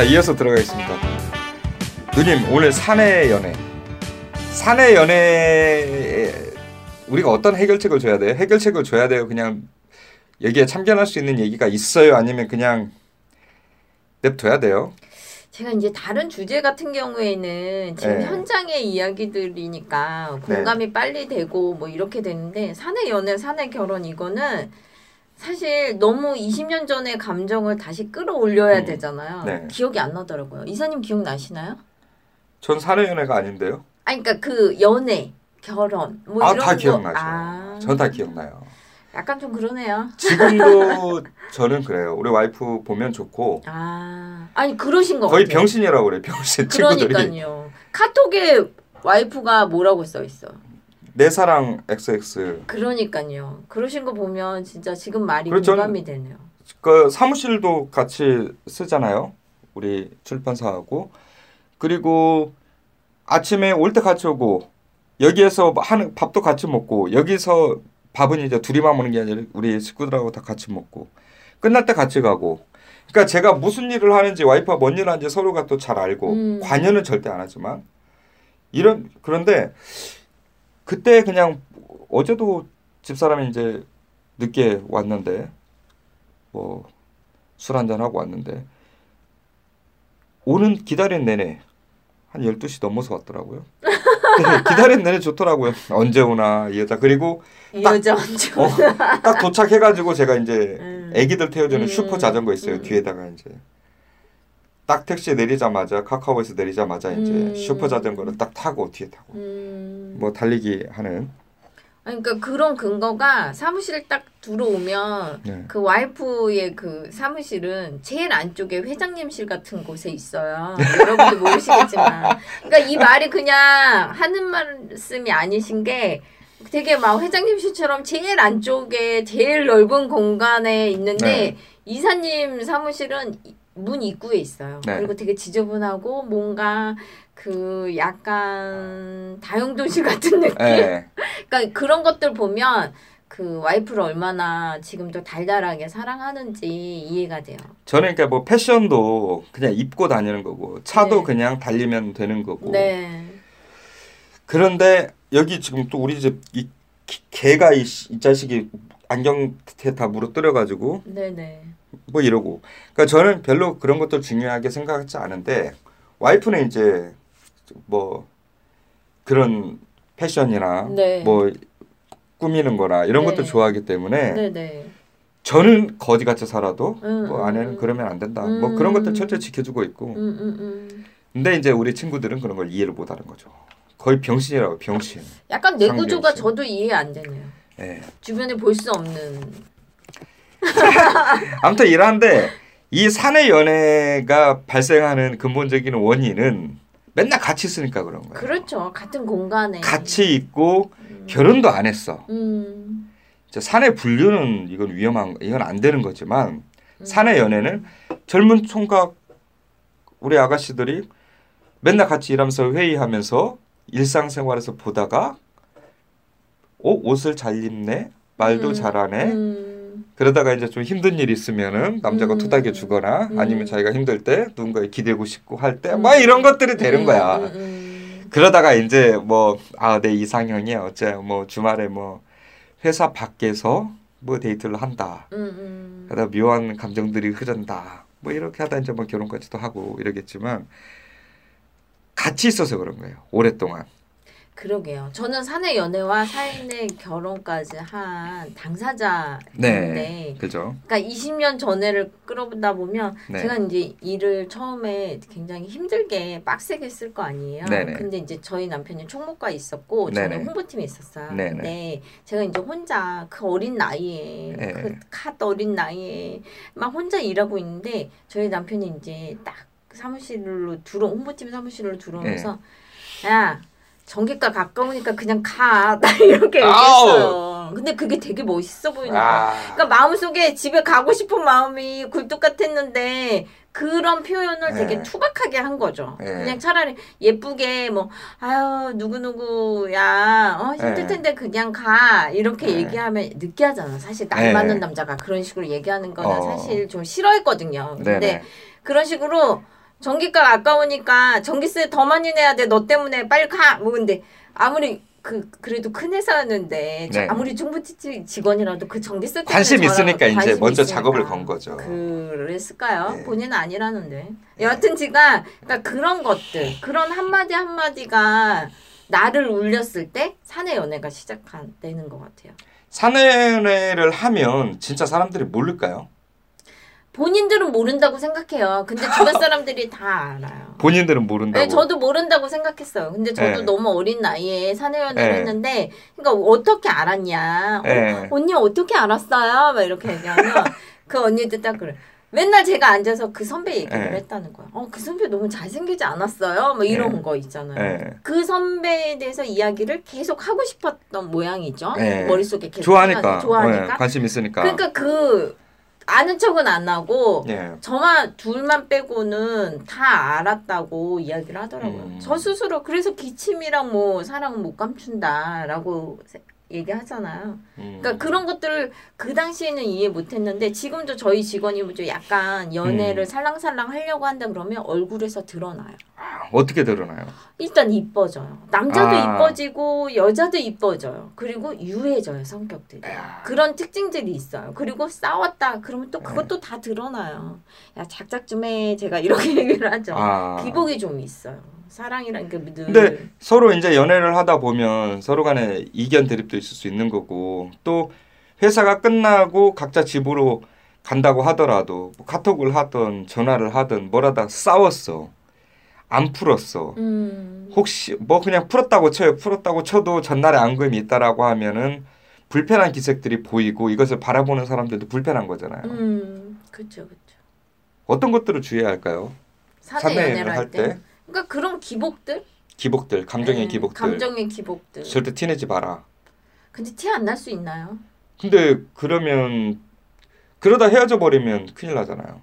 자 이어서 들어가겠습니다. 누님 오늘 사내 연애. 사내 연애 우리가 어떤 해결책을 줘야 돼요? 해결책을 줘야 돼요. 그냥 여기에 참견할 수 있는 얘기가 있어요. 아니면 그냥 냅둬야 돼요. 제가 이제 다른 주제 같은 경우에는 지금 네. 현장의 이야기들이니까 공감이 빨리 되고 뭐 이렇게 되는데 사내 연애, 사내 결혼 이거는 사실 너무 20년 전의 감정을 다시 끌어올려야 음. 되잖아요. 네. 기억이 안 나더라고요. 이사님 기억 나시나요? 전 사내 연애가 아닌데요. 아니 그러니까 그 연애, 결혼 뭐 아 이런 다 거 기억나죠. 아, 전다 기억나요. 약간 좀 그러네요. 지금도 저는 그래요. 우리 와이프 보면 좋고 아, 아니 그러신 거 거의 같아요. 병신이라고 그래. 병신 친구들이. 그러니까요. 카톡에 와이프가 뭐라고 써 있어. 내 사랑 XX. 그러니까요. 그러신 거 보면 진짜 지금 말이 그렇죠. 공감이 되네요. 그 사무실도 같이 쓰잖아요. 우리 출판사하고 그리고 아침에 올 때 같이 오고 여기에서 하는 밥도 같이 먹고 여기서 밥은 이제 둘이만 먹는 게 아니라 우리 식구들하고 다 같이 먹고 끝날 때 같이 가고 그러니까 제가 무슨 일을 하는지 와이프가 뭔 일을 하는지 서로가 또 잘 알고 음. 관여는 절대 안 하지만 이런 그런데 그때 그냥 어제도 집사람이 이제 늦게 왔는데 뭐 술 한잔 하고 왔는데 오는 기다린 내내 한 12시 넘어서 왔더라고요. 네, 기다린 내내 좋더라고요. 언제 오나 이 여자 그리고 이 딱- 여자 완전. 어, 딱 도착해가지고 제가 이제 음. 애기들 태워주는 음. 슈퍼 자전거 있어요 음. 뒤에다가 이제 딱 택시 내리자마자 카카오에서 내리자마자 이제 음. 슈퍼 자전거를 딱 타고 뒤에 타고 음. 뭐 달리기 하는 아니, 그러니까 그런 근거가 사무실 딱 들어오면 네. 그 와이프의 그 사무실은 제일 안쪽에 회장님실 같은 곳에 있어요. 여러분들 모르시겠지만. 그러니까 이 말이 그냥 하는 말씀이 아니신 게 되게 막 회장님실처럼 제일 안쪽에 제일 넓은 공간에 있는데 네. 이사님 사무실은 이- 문 입구에 있어요. 네. 그리고 되게 지저분하고 뭔가 그 약간 다용도실 같은 느낌? 예. 그러니까 그런 것들 보면 그 와이프를 얼마나 지금도 달달하게 사랑하는지 이해가 돼요. 저는 그러니까 뭐 패션도 그냥 입고 다니는 거고 차도 네. 그냥 달리면 되는 거고 네. 그런데 여기 지금 또 우리 집 이 개가 이, 씨- 이 자식이 안경테 다 물어뜨려가지고 네네. 뭐 이러고 그러니까 저는 별로 그런 것들 중요하게 생각하지 않은데 와이프는 이제 뭐 그런 패션이나 네. 뭐 꾸미는 거나 이런 네. 것도 좋아하기 때문에 네네. 저는 거지 같이 살아도 음, 뭐 음, 아내는 음. 그러면 안 된다 뭐 그런 것들 철저히 지켜주고 있고 음, 음, 음. 근데 이제 우리 친구들은 그런 걸 이해를 못하는 거죠 거의 병신이라고 병신 약간 내 구조가. 저도 이해 안 되네요. 예. 주변에 볼 수 없는. 아무튼 이러한데 이 사내 연애가 발생하는 근본적인 원인은 맨날 같이 있으니까 그런 거예요. 그렇죠. 같은 공간에. 같이 있고 음. 결혼도 안 했어. 음. 사내 분류는 이건 위험한 이건 안 되는 거지만 음. 사내 연애는 젊은 총각 우리 아가씨들이 맨날 같이 일하면서 회의하면서 일상생활에서 보다가 어 옷을 잘 입네 말도 음. 잘하네 음. 그러다가 이제 좀 힘든 일 있으면은 남자가 음. 투닥여 주거나 음. 아니면 자기가 힘들 때 누군가에 기대고 싶고 할때 음. 막 이런 것들이 되는 음, 거야. 음, 음. 그러다가 이제 뭐 아 내 이상형이 어째 뭐 주말에 뭐 회사 밖에서 뭐 데이트를 한다. 그러다 묘한 감정들이 흐른다. 뭐 이렇게 하다 이제 뭐 결혼까지도 하고 이러겠지만 같이 있어서 그런 거예요. 오랫동안. 그러게요. 저는 사내 연애와 사내 결혼까지 한 당사자인데, 네. 그죠? 그러니까 20년 전에를 끌어보다 보면 네. 제가 이제 일을 처음에 굉장히 힘들게 빡세게 했을 거 아니에요. 네네. 근데 이제 저희 남편이 총무과에 있었고 저는 네네. 홍보팀에 있었어요. 네네. 근데 제가 이제 혼자 그 어린 나이에 네. 그갓 어린 나이에 막 혼자 일하고 있는데 저희 남편이 이제 딱 사무실로 들어 홍보팀 사무실로 들어오면서 네. 야 전기가 가까우니까 그냥 가. 나 이렇게 얘기했어요. 근데 그게 되게 멋있어 보이는 거야. 아. 그러니까 마음속에 집에 가고 싶은 마음이 굴뚝 같았는데 그런 표현을 되게 네. 투박하게 한 거죠. 네. 그냥 차라리 예쁘게 뭐 아유 누구 누구야 어 힘들 네. 텐데 그냥 가 이렇게 네. 얘기하면 느끼하잖아. 사실 나이 네. 많은 남자가 그런 식으로 얘기하는 거는 어. 사실 좀 싫어했거든요. 근데. 그런 식으로 전기가 아까우니까 전기세 더 많이 내야 돼. 너 때문에 빨리 가. 뭐 근데 아무리 그 그래도 큰 회사였는데 저 네. 아무리 중부지치 직원이라도 그 전기세 때문에 관심 있으니까 이제 관심 먼저 있으니까. 작업을 건 거죠. 그랬을까요? 네. 본인은 아니라는데. 여하튼 제가 그러니까 그런 것들 그런 한마디 한마디가 나를 울렸을 때 사내 연애가 시작되는 것 같아요. 사내 연애를 하면 진짜 사람들이 모를까요? 본인들은 모른다고 생각해요. 근데 주변 사람들이 다 알아요. 본인들은 모른다고. 네, 저도 모른다고 생각했어요. 근데 저도 네. 너무 어린 나이에 사내 연애를 네. 했는데, 그러니까 어떻게 알았냐? 어, 네. 언니 어떻게 알았어요? 막 이렇게 얘기하면 그 언니들 딱 그래. 맨날 제가 앉아서 그 선배 얘기를 네. 했다는 거야. 어, 그 선배 너무 잘생기지 않았어요? 뭐 이런 네. 거 있잖아요. 네. 그 선배에 대해서 이야기를 계속 하고 싶었던 모양이죠. 네. 머릿속에 계속 좋아하니까. 좋아하니까. 네, 관심 있으니까. 그러니까 그 아는 척은 안 하고 예. 저만 둘만 빼고는 다 알았다고 이야기를 하더라고요. 음. 저 스스로 그래서 기침이랑 뭐 사랑은 못 감춘다라고 세- 얘기하잖아요. 음. 그러니까 그런 것들을 그 당시에는 이해 못했는데 지금도 저희 직원이 뭐좀 약간 연애를 음. 살랑살랑 하려고 한다 그러면 얼굴에서 드러나요. 어떻게 드러나요? 일단 이뻐져요. 남자도 아. 이뻐지고 여자도 이뻐져요. 그리고 유해져요 성격들이. 야. 그런 특징들이 있어요. 그리고 싸웠다 그러면 또 네. 그것도 다 드러나요. 야 작작 좀 해. 제가 이렇게 얘기를 하죠. 아. 기복이 좀 있어요. 사랑이란 게 늘. 근데 서로 이제 연애를 하다 보면 서로 간에 이견 대립도 있을 수 있는 거고 또 회사가 끝나고 각자 집으로 간다고 하더라도 뭐 카톡을 하든 전화를 하든 뭐라다 싸웠어. 안 풀었어. 음. 혹시 뭐 그냥 풀었다고 쳐요. 풀었다고 쳐도 전날에 앙금이 있다라고 하면은 불편한 기색들이 보이고 이것을 바라보는 사람들도 불편한 거잖아요. 음. 그렇죠. 그렇죠. 어떤 것들을 주의해야 할까요? 사내 연애를 할 때. 때? 그러니까 그런 기복들. 기복들, 감정의 네, 기복들. 감정의 기복들. 절대 티내지 마라. 근데 티 안 날 수 있나요? 근데 그러면 그러다 헤어져 버리면 큰일 나잖아요.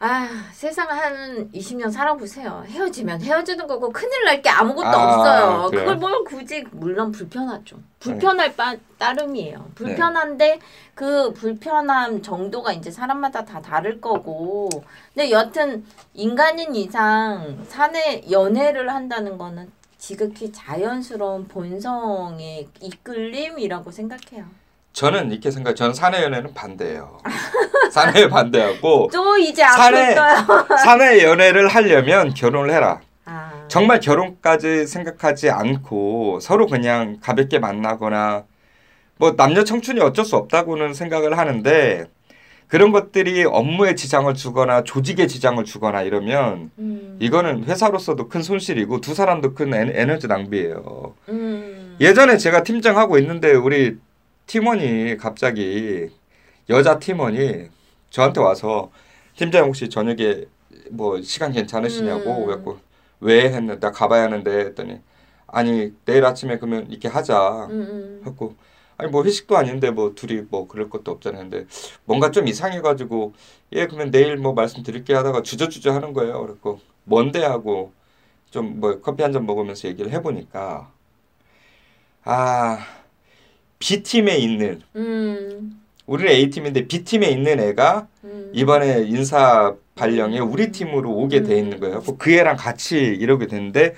아, 세상 한 20년 살아보세요. 헤어지면 헤어지는 거고 큰일 날 게 아무것도 아, 없어요. 그래요? 그걸 뭘 굳이 물론 불편하죠. 불편할 바, 네. 따름이에요. 불편한데 그 불편함 정도가 이제 사람마다 다 다를 거고. 근데 여튼 인간인 이상 사내 연애를 한다는 거는 지극히 자연스러운 본성의 이끌림이라고 생각해요. 저는 이렇게 생각. 저는 사내 연애는 반대예요. 사내 반대하고 또 이제 사내- 앞으로 떠요. 사내 연애를 하려면 결혼을 해라. 아, 정말 결혼까지 생각하지 않고 서로 그냥 가볍게 만나거나 뭐 남녀 청춘이 어쩔 수 없다고는 생각을 하는데 그런 것들이 업무에 지장을 주거나 조직에 지장을 주거나 이러면 음, 이거는 회사로서도 큰 손실이고 두 사람도 큰 에- 에너지 낭비예요. 음. 예전에 제가 팀장 하고 있는데 우리 팀원이 갑자기 여자 팀원이 저한테 와서 팀장 혹시 저녁에 뭐 시간 괜찮으시냐고 음. 그래갖고 왜 했는데 나 가봐야 하는데 했더니 아니 내일 아침에 그러면 이렇게 하자 음, 음. 했고 아니 뭐 회식도 아닌데 뭐 둘이 뭐 그럴 것도 없잖아요 근데 뭔가 좀 이상해가지고 예 그러면 내일 뭐 말씀드릴게 하다가 주저주저 하는 거예요 그랬고 뭔데 하고 좀 뭐 커피 한 잔 먹으면서 얘기를 해보니까 아 B팀에 있는 음, 우리는 A팀인데 B팀에 있는 애가 음. 이번에 인사 발령에 우리 팀으로 오게 돼 있는 음. 거예요. 그그 애랑 같이 이러게 됐는데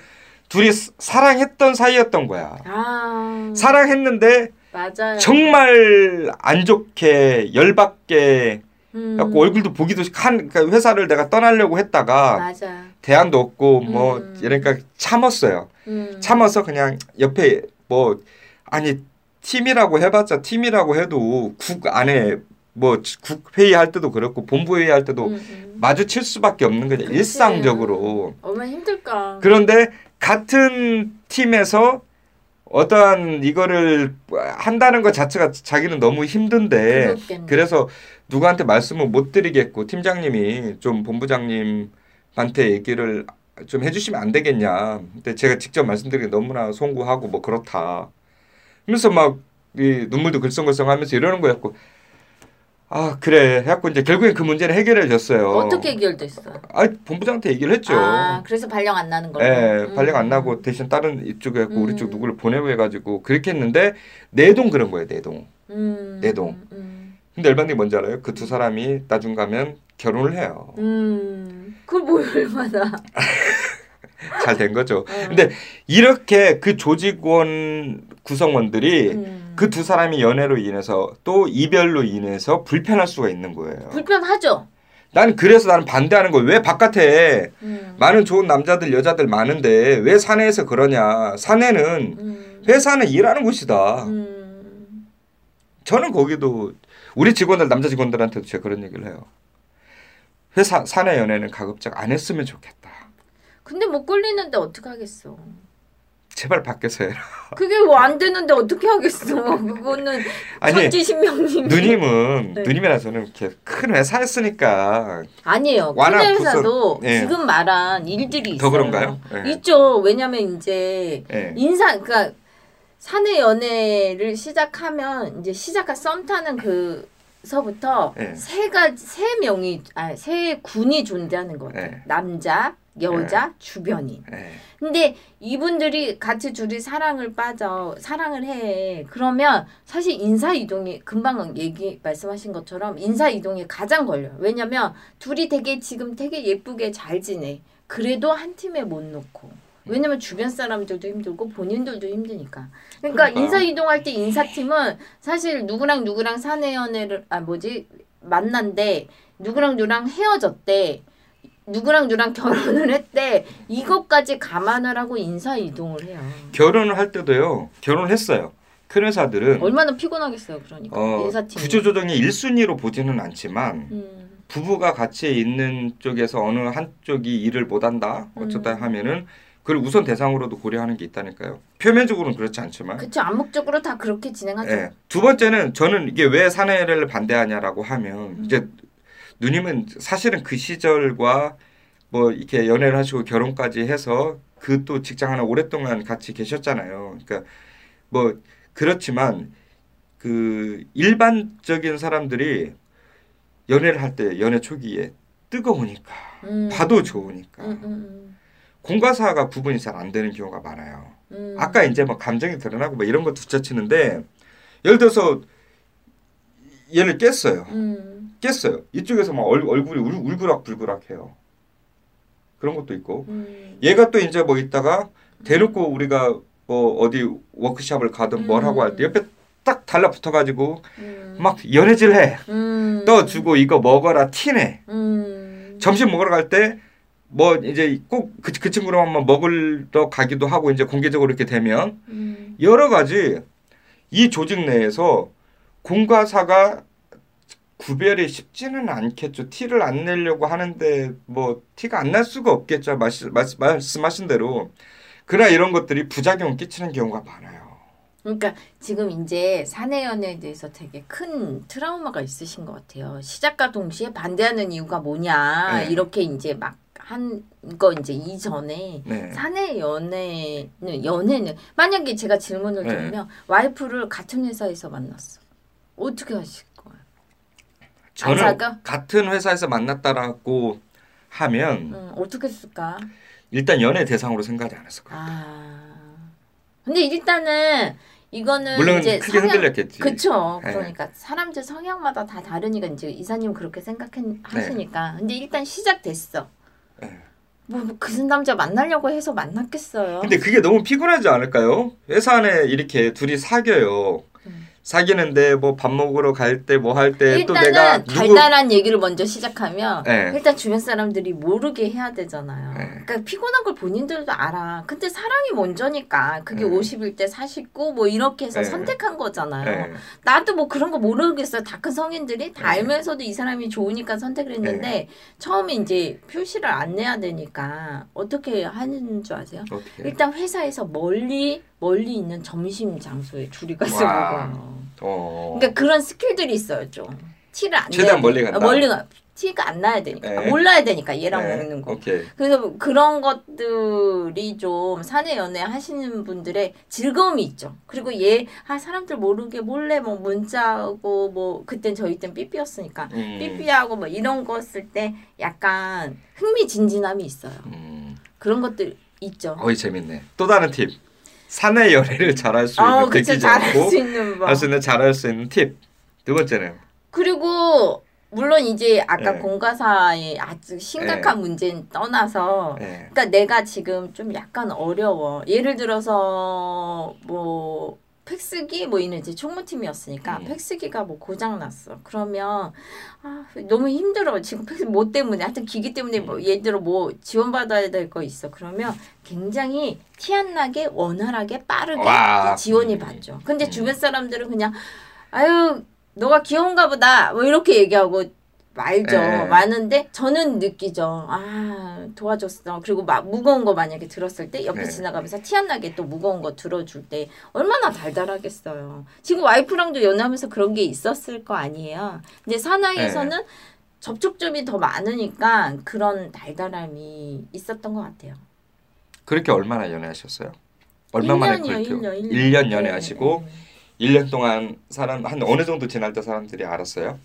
둘이 사- 사랑했던 사이였던 거야. 아, 사랑했는데 맞아요. 정말 안 좋게 열받게 음, 갖고 얼굴도 보기도 한 그러니까 회사를 내가 떠나려고 했다가 맞아. 대안도 없고 뭐 음. 이러니까 참았어요. 음. 참아서 그냥 옆에 뭐 아니 팀이라고 해봤자 팀이라고 해도 국 안에 뭐 국 회의 할 때도 그렇고 본부 회의 할 때도 음, 음. 마주칠 수밖에 없는 거죠. 일상적으로 얼마나 힘들까. 그런데 같은 팀에서 어떠한 이거를 한다는 것 자체가 자기는 너무 힘든데 그렇겠네. 그래서 누구한테 말씀을 못 드리겠고 팀장님이 좀 본부장님한테 얘기를 좀 해주시면 안 되겠냐. 근데 제가 직접 말씀드리기 너무나 송구하고 뭐 그렇다. 그러면서 막 이 눈물도 글썽글썽하면서 이러는 거였고 아 그래 해갖고 이제 결국엔 그 문제는 해결해 줬어요. 어떻게 해결됐어? 아 본부장한테 얘기를 했죠. 아, 그래서 발령 안 나는 걸로. 예, 음. 발령 안 나고 대신 다른 이쪽에 했고 우리 쪽 음. 누구를 보내고 해가지고 그렇게 했는데 내동 그런 거예요 내동. 음, 내동. 음. 근데 열반이 뭔지 알아요? 그 두 사람이 나중 가면 결혼을 해요. 음. 그걸 뭐 얼마나. 잘 된 거죠. 음. 근데 이렇게 그 조직원 구성원들이 음. 그두 사람이 연애로 인해서 또 이별로 인해서 불편할 수가 있는 거예요. 불편하죠. 나는 그래서 나는 반대하는 거예요. 왜 바깥에 음. 많은 좋은 남자들 여자들 많은데 왜 사내에서 그러냐? 사내는 음. 회사는 일하는 곳이다. 음. 저는 거기도 우리 직원들 남자 직원들한테도 제가 그런 얘기를 해요. 회사 사내 연애는 가급적 안 했으면 좋겠다. 근데 못 걸리는데 어떻게 하겠어. 제발 밖에서 해라. 그게 뭐 안 되는데 어떻게 하겠어. 그거는 아니 천지신명님. 누님은 네. 누님이랑 저는 이렇게 큰 회사였으니까 아니에요. 큰 회사도 예. 지금 말한 일들이 있어요. 더 그런가요? 예. 있죠. 왜냐면 이제 예. 인사 그러니까 사내 연애를 시작하면 이제 시작한 썸 타는 그 서부터 예. 세 가지 세 명이 아세 군이 존재하는 것 같아요. 예. 남자, 여자, 주변인. 예. 근데 이분들이 같이 둘이 사랑을 빠져 사랑을 해. 그러면 사실 인사 이동이 금방 얘기 말씀하신 것처럼 인사 이동이 가장 걸려요. 왜냐면 둘이 되게 지금 되게 예쁘게 잘 지내. 그래도 한 팀에 못 놓고. 왜냐면 주변 사람들도 힘들고 본인들도 힘드니까. 그러니까 그러니까요. 인사 이동할 때 인사팀은 사실 누구랑 누구랑 사내 연애를 아 뭐지? 만난데 누구랑 누구랑 헤어졌대 누구랑 누구랑 결혼을 했대 이것까지 감안을 하고 인사 이동을 해요. 결혼을 할 때도요. 결혼했어요. 큰 회사들은 얼마나 피곤하겠어요, 그러니까 어, 인사팀. 구조조정이 1순위로 보지는 않지만 음, 부부가 같이 있는 쪽에서 어느 한쪽이 일을 못한다 어쩌다 음. 하면은 그걸 우선 대상으로도 고려하는 게 있다니까요. 표면적으로는 그렇지 않지만 그쵸 암묵적으로 다 그렇게 진행하죠. 예. 두 번째는 저는 이게 왜 사내를 반대하냐라고 하면 음. 이제 누님은 사실은 그 시절과 뭐 이렇게 연애를 하시고 결혼까지 해서 그 또 직장 하나 오랫동안 같이 계셨잖아요. 그러니까 뭐 그렇지만 그 일반적인 사람들이 연애를 할 때 연애 초기에 뜨거우니까 음. 봐도 좋으니까 음, 음, 공과사가 구분이 잘 안 되는 경우가 많아요. 음. 아까 이제 뭐 감정이 드러나고 뭐 이런 거 둘째치는데 예를 들어서 얘를 깼어요. 음, 깼어요. 이쪽에서 막 얼, 얼굴이 울, 울그락불그락해요. 그런 것도 있고 음. 얘가 또 이제 뭐 있다가 대놓고 우리가 뭐 어디 워크숍을 가든 뭘 하고 할 때 옆에 딱 달라붙어가지고 음. 막 연애질해 음. 떠주고 이거 먹어라 티내 음. 점심 먹으러 갈 때 뭐 이제 꼭그 그 친구랑 한번 먹으러 가기도 하고 이제 공개적으로 이렇게 되면 음. 여러 가지 이 조직 내에서 공과 사가 구별이 쉽지는 않겠죠. 티를 안 내려고 하는데 뭐 티가 안 날 수가 없겠죠. 말씀, 말씀- 말씀하신 대로. 그러나 이런 것들이 부작용을 끼치는 경우가 많아요. 그러니까 지금 이제 사내 연애에 대해서 되게 큰 트라우마가 있으신 것 같아요. 시작과 동시에 반대하는 이유가 뭐냐 네. 이렇게 이제 막 한 거 이제 이전에 네. 사내 연애는 연애는 만약에 제가 질문을 네. 드리면 와이프를 같은 회사에서 만났어. 어떻게 하실 거 사겨? 같은 회사에서 만났다라고 하면 음, 어떻게 쓸까? 일단 연애 대상으로 생각하지 않았을 거예요. 아. 근데 일단은 이거는 물론 이제 크게 성향- 흔들렸겠지. 그쵸. 네. 그러니까 사람들 성향마다 다 다르니까 이제 이사님 그렇게 네. 생각하시니까. 근데 일단 시작됐어. 네. 뭐그 남자 만나려고 해서 만났겠어요. 근데 그게 너무 피곤하지 않을까요? 회사 안에 이렇게 둘이 사귀어요. 음. 사귀는데 뭐 밥 먹으러 갈 때 뭐 할 때 또 내가 누구 달달한 얘기를 먼저 시작하면 네. 일단 주변 사람들이 모르게 해야 되잖아요. 네. 그러니까 피곤한 걸 본인들도 알아. 근데 사랑이 먼저니까 그게 네. 50일 때 49, 뭐 이렇게 해서 네. 선택한 거잖아요. 네. 나도 뭐 그런 거 모르겠어요. 다 큰 성인들이 다 네. 알면서도 이 사람이 좋으니까 선택을 했는데 처음에 이제 표시를 안 내야 되니까 어떻게 하는 줄 아세요? 어떻게? 일단 회사에서 멀리 멀리 있는 점심 장소에 줄이 가서 와. 먹어요. 어. 그러니까 그런 스킬들이 있어요, 좀. 티를 안 최대한 내야 멀리 돼. 간다. 어, 멀리 가. 티가 안 나야 되니까. 네. 몰라야 되니까 얘랑 네. 먹는 거. 오케이. 그래서 그런 것들이 좀 사내 연애 하시는 분들의 즐거움이 있죠. 그리고 얘, 아, 사람들 모르게 몰래 뭐 문자하고 뭐, 그땐 저희 땐 삐삐였으니까. 음. 삐삐하고 뭐 이런 거 쓸 때 약간 흥미진진함이 있어요. 음. 그런 것들 있죠. 어이 재밌네. 또 다른 팁. 사내 연애를 잘할 수 있는 아, 그쵸. 들키지 잘할 수 있는 법. 할수 있는 잘할 수 있는 팁. 두 번째는 그리고 물론 이제 아까 네. 공과사의 아주 심각한 문제는 떠나서 예. 그러니까 내가 지금 좀 약간 어려워. 예를 들어서 뭐 팩스기 뭐 이는 이제 총무팀이었으니까 음. 팩스기가 뭐 고장 났어. 그러면 아 너무 힘들어. 지금 팩스 뭐 때문에 하여튼 기기 때문에 뭐 예를 들어 뭐 지원 받아야 될 거 있어. 그러면 굉장히 티 안 나게 원활하게 빠르게 와. 지원이 음. 받죠. 근데 음. 주변 사람들은 그냥 아유 너가 귀여운가 보다 뭐 이렇게 얘기하고 말죠. 예. 많은데 저는 느끼죠. 아 도와줬어. 그리고 막 무거운 거 만약에 들었을 때 옆에 네. 지나가면서 티 안 나게 또 무거운 거 들어줄 때 얼마나 달달하겠어요. 지금 와이프랑도 연애하면서 그런 게 있었을 거 아니에요. 근데 사나이에서는 접촉점이 더 많으니까 그런 달달함이 있었던 것 같아요. 그렇게 얼마나 연애하셨어요? 얼마 만에 1년이요, 그렇게 1년. 1년 연애하시고 네, 네. 1년 동안 사람 한 어느 정도 지날 때 사람들이 알았어요?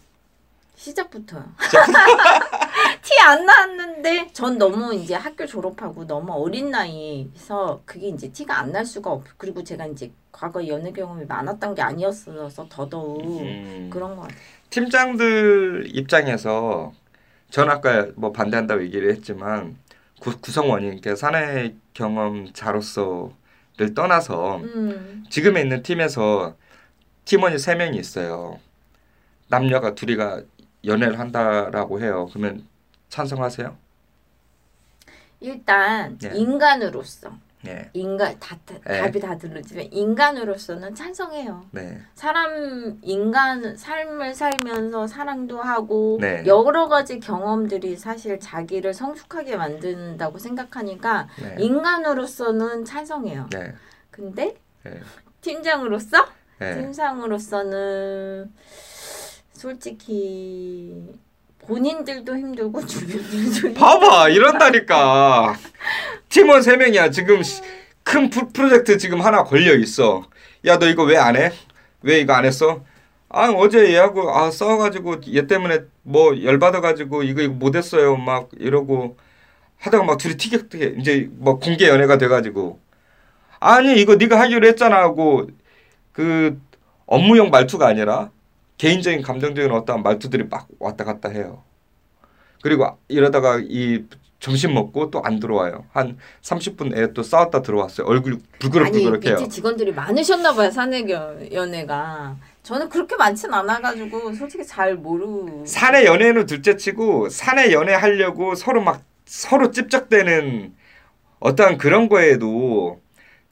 시작부터요. 티안 나왔는데 전 너무 이제 학교 졸업하고 너무 어린 나이에서 그게 이제 티가 안 날 수가 없. 그리고 제가 이제 과거 연애 경험이 많았던 게 아니었어서 더더욱 음. 그런 것 같아요. 팀장들 입장에서 전 아까 뭐 반대한다고 얘기를 했지만 구, 구성원님께 사내 경험자로서를 떠나서 음, 지금에 있는 팀에서 팀원이 세 명이 있어요. 남녀가 둘이가 연애를 한다라고 해요. 그러면 찬성하세요? 일단 네. 인간으로서 네, 인간 다, 다 네. 답이 다 들리지만 인간으로서는 찬성해요. 네, 사람 인간 삶을 살면서 사랑도 하고 네. 여러 가지 경험들이 사실 자기를 성숙하게 만든다고 생각하니까 네, 인간으로서는 찬성해요. 네, 근데 네. 팀장으로서 네. 팀장으로서는 솔직히 본인들도 힘들고 주변들도 봐봐 이런다니까. 팀원 세 명이야. 지금 시- 큰 프로- 프로젝트 지금 하나 걸려 있어. 야 너 이거 왜 안 해? 왜 이거 안 했어? 아 어제 얘하고 아 싸워가지고 얘 때문에 뭐 열받아가지고 이거 이거 못했어요. 막 이러고 하다가 막 둘이 티격태격 이제 뭐 공개 연애가 돼가지고. 아니 이거 네가 하기로 했잖아 하고 그 업무용 말투가 아니라 개인적인 감정적인 어떠한 말투들이 막 왔다 갔다 해요. 그리고 이러다가 이 점심 먹고 또 안 들어와요. 한 30분 에 또 싸웠다 들어왔어요. 얼굴 아니 불그럭불그럭해요. 밑에 직원들이 많으셨나 봐요 사내 연- 연애가 저는 그렇게 많진 않아가지고 솔직히 잘 모르 사내 연애는 둘째치고 사내 연애 하려고 서로 막 서로 찝적대는 어떠한 그런 거에도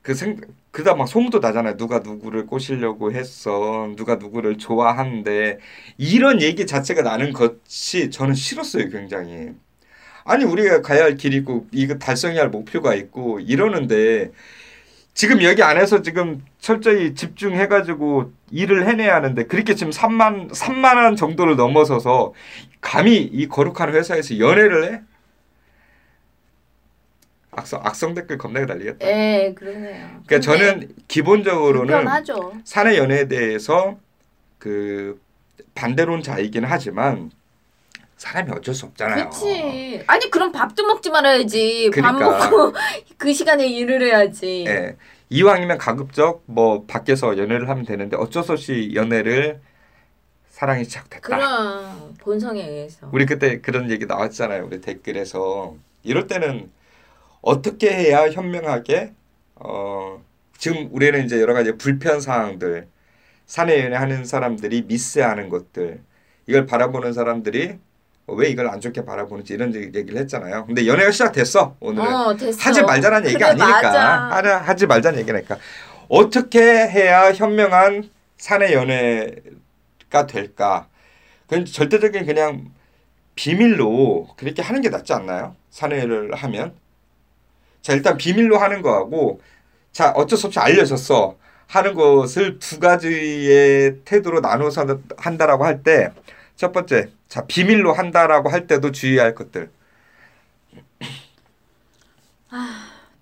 그 생, 그다 막 소문도 나잖아요. 누가 누구를 꼬시려고 했어. 누가 누구를 좋아하는데 이런 얘기 자체가 나는 것이 저는 싫었어요, 굉장히. 아니 우리가 가야 할 길이 있고 이거 달성해야 할 목표가 있고 이러는데 지금 여기 안에서 지금 철저히 집중해가지고 일을 해내야 하는데 그렇게 지금 3만 3만 원 정도를 넘어서서 감히 이 거룩한 회사에서 연애를 해? 악성 악성 댓글 겁나게 달리겠다. 예 그러네요 그러니까 저는 기본적으로는 불편하죠 사내 연애에 대해서 그 반대론자이긴 하지만 사람이 어쩔 수 없잖아요. 그치 아니 그럼 밥도 먹지 말아야지 밥 그러니까. 먹고 그 시간에 일을 해야지 예. 이왕이면 가급적 뭐 밖에서 연애를 하면 되는데 어쩔 수 없이 연애를 사랑이 시작됐다. 그럼 본성에 의해서 우리 그때 그런 얘기 나왔잖아요. 우리 댓글에서 이럴 때는 어떻게 해야 현명하게 어 지금 우리는 이제 여러 가지 불편 사항들 사내 연애하는 사람들이 미스하는 것들 이걸 바라보는 사람들이 왜 이걸 안 좋게 바라보는지 이런 얘기- 얘기를 했잖아요. 근데 연애가 시작됐어 오늘은. 어 됐어 하지 말자는 얘기가 그래, 아니니까. 하라 하지 말자는 얘기니까 어떻게 해야 현명한 사내 연애가 될까? 그건 절대적인 그냥 비밀로 그렇게 하는 게 낫지 않나요? 사내를 하면 자 일단 비밀로 하는 거하고 자 어쩔 수 없이 알려졌어. 하는 것을 두 가지의 태도로 나눠서 한다라고 할 때 첫 번째 자 비밀로 한다라고 할 때도 주의할 것들.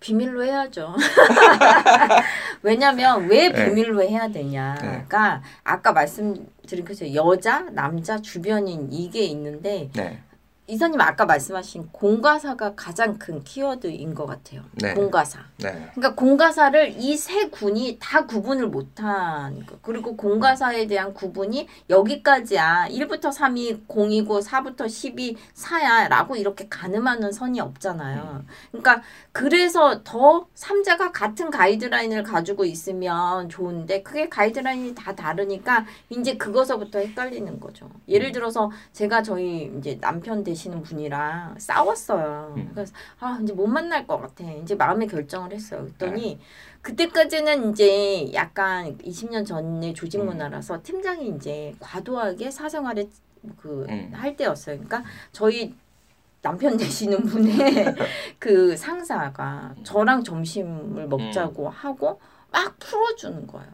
비밀로 해야죠. 왜냐면 왜 네. 비밀로 해야 되냐가 아까 말씀드린 것처럼 여자, 남자, 주변인 이게 있는데 네 이사님 아까 말씀하신 공가사가 가장 큰 키워드인 것 같아요. 네. 공가사. 네. 그러니까 공가사를 이 세 군이 다 구분을 못한 거. 그리고 공가사에 대한 구분이 여기까지야. 1부터 3이 0이고 4부터 10이 4야. 라고 이렇게 가늠하는 선이 없잖아요. 그러니까 그래서 더 삼자가 같은 가이드라인을 가지고 있으면 좋은데 그게 가이드라인이 다 다르니까 이제 그거서부터 헷갈리는 거죠. 예를 들어서 제가 저희 이제 남편 되시는 분이랑 싸웠어요. 음. 그래서 아 이제 못 만날 것 같아. 이제 마음의 결정을 했어요. 그랬더니 그때까지는 이제 약간 20년 전의 조직 음. 문화라서 팀장이 이제 과도하게 사생활에 그 음. 할 때였어요. 그러니까 저희 남편 되시는 분의 그 상사가 저랑 점심을 먹자고 하고 막 풀어주는 거예요.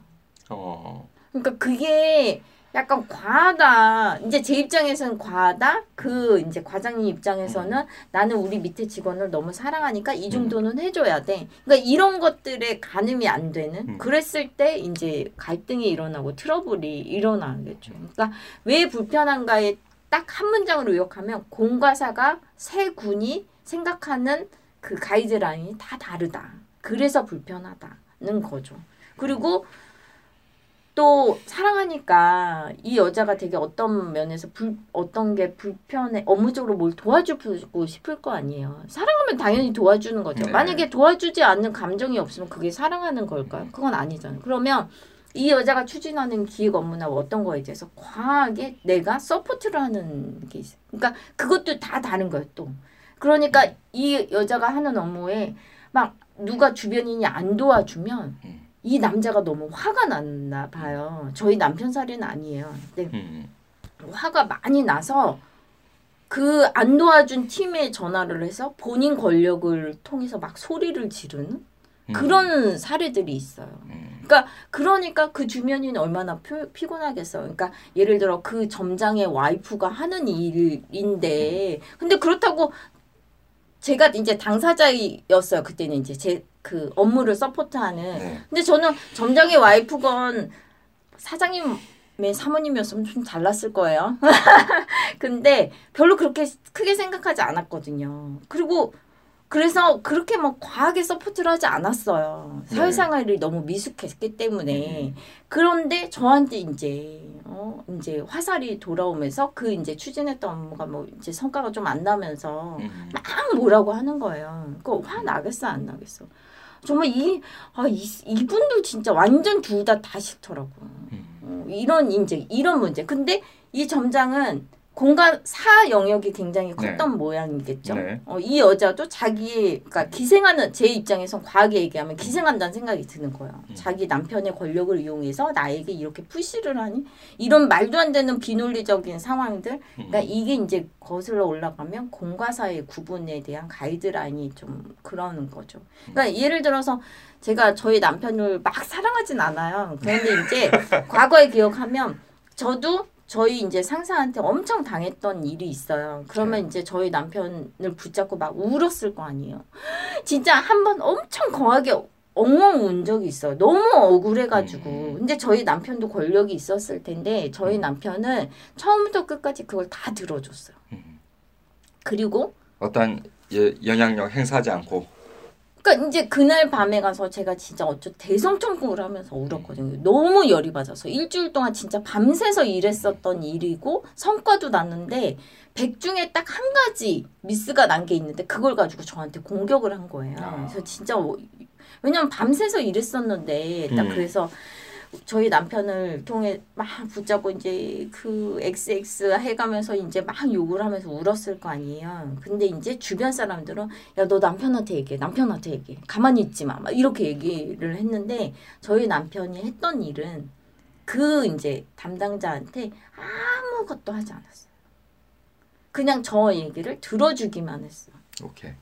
어. 그러니까 그게 약간 과하다. 이제 제 입장에서는 과하다. 그 이제 과장님 입장에서는 나는 우리 밑에 직원을 너무 사랑하니까 이 정도는 해줘야 돼. 그러니까 이런 것들에 가늠이 안 되는. 음. 그랬을 때 이제 갈등이 일어나고 트러블이 일어나겠죠. 그러니까 왜 불편한가에 딱 한 문장으로 요약하면 공과사가 세 군이 생각하는 그 가이드라인이 다 다르다. 그래서 불편하다는 거죠. 그리고 또 사랑하니까 이 여자가 되게 어떤 면에서 불 어떤 게 불편해 업무적으로 뭘 도와주고 싶을 거 아니에요. 사랑하면 당연히 도와주는 거죠. 네. 만약에 도와주지 않는 감정이 없으면 그게 사랑하는 걸까요? 그건 아니잖아요. 그러면 이 여자가 추진하는 기획 업무나 뭐 어떤 거에 대해서 과하게 내가 support를 하는 게 있어요. 그러니까 그것도 다 다른 거예요, 또. 그러니까 이 여자가 하는 업무에 막 누가 주변인이 안 도와주면 음. 이 남자가 너무 화가 났나 봐요. 저희 남편 사례는 아니에요. 근데 음. 화가 많이 나서 그 안 도와준 팀에 전화를 해서 본인 권력을 통해서 막 소리를 지르는 음. 그런 사례들이 있어요. 음. 그러니까 그러니까 그 주변인은 얼마나 피, 피곤하겠어요. 그러니까 예를 들어 그 점장의 와이프가 하는 일인데 근데 그렇다고 제가 이제 당사자였어요. 그때는 이제 제 그 업무를 서포트하는 네. 근데 저는 점장의 와이프건 사장님의 사모님이었으면 좀 달랐을 거예요. 근데 별로 그렇게 크게 생각하지 않았거든요. 그리고 그래서 그렇게 막 과하게 서포트를 하지 않았어요. 사회생활이 너무 미숙했기 때문에. 그런데 저한테 이제 어 이제 화살이 돌아오면서 그 이제 추진했던 업무가 뭐 이제 성과가 좀 안 나면서 음. 막 뭐라고 하는 거예요. 그 화나겠어 안 나겠어. 정말 이, 아, 이 이분들 진짜 완전 둘 다 다 싫더라고. 음. 어, 이런 인재, 이런 문제. 근데 이 점장은 공간 사 영역이 굉장히 컸던 모양이겠죠. 네. 어, 이 여자도 자기, 그러니까 기생하는 제 입장에선 과하게 얘기하면 기생한다는 생각이 드는 거예요. 음. 자기 남편의 권력을 이용해서 나에게 이렇게 푸시를 하니 이런 말도 안 되는 비논리적인 상황들. 그러니까 이게 이제 거슬러 올라가면 공과 사의 구분에 대한 가이드라인이 좀 그러는 거죠. 그러니까 예를 들어서 제가 저희 남편을 막 사랑하진 않아요. 그런데 이제 과거에 기억하면 저도 저희 이제 상사한테 엄청 당했던 일이 있어요. 그러면 이제 저희 남편을 붙잡고 막 울었을 거 아니에요. 진짜 한 번 엄청 거하게 엉엉 운 적이 있어요. 너무 억울해가지고. 음. 근데 저희 남편도 권력이 있었을 텐데 저희 남편은 처음부터 끝까지 그걸 다 들어줬어요. 음. 그리고 어떤 예, 영향력 행사하지 않고 그러니까 이제 그날 밤에 가서 제가 진짜 어쩌 대성통곡을 하면서 울었거든요. 너무 열이 받아서 일주일 동안 진짜 밤새서 일했었던 일이고 성과도 났는데 백 중에 딱 한 가지 미스가 난 게 있는데 그걸 가지고 저한테 공격을 한 거예요. 아. 그래서 진짜 어- 왜냐면 밤새서 일했었는데 딱 음. 그래서 저희 남편을 통해 막 붙잡고 이제 그 XX 해가면서 이제 막 욕을 하면서 울었을 거 아니에요. 근데 이제 주변 사람들은 야 너 남편한테 얘기해 남편한테 얘기해 가만히 있지 마 막 이렇게 얘기를 했는데 저희 남편이 했던 일은 그 이제 담당자한테 아무것도 하지 않았어요. 그냥 저 얘기를 들어주기만 했어요. 오케이.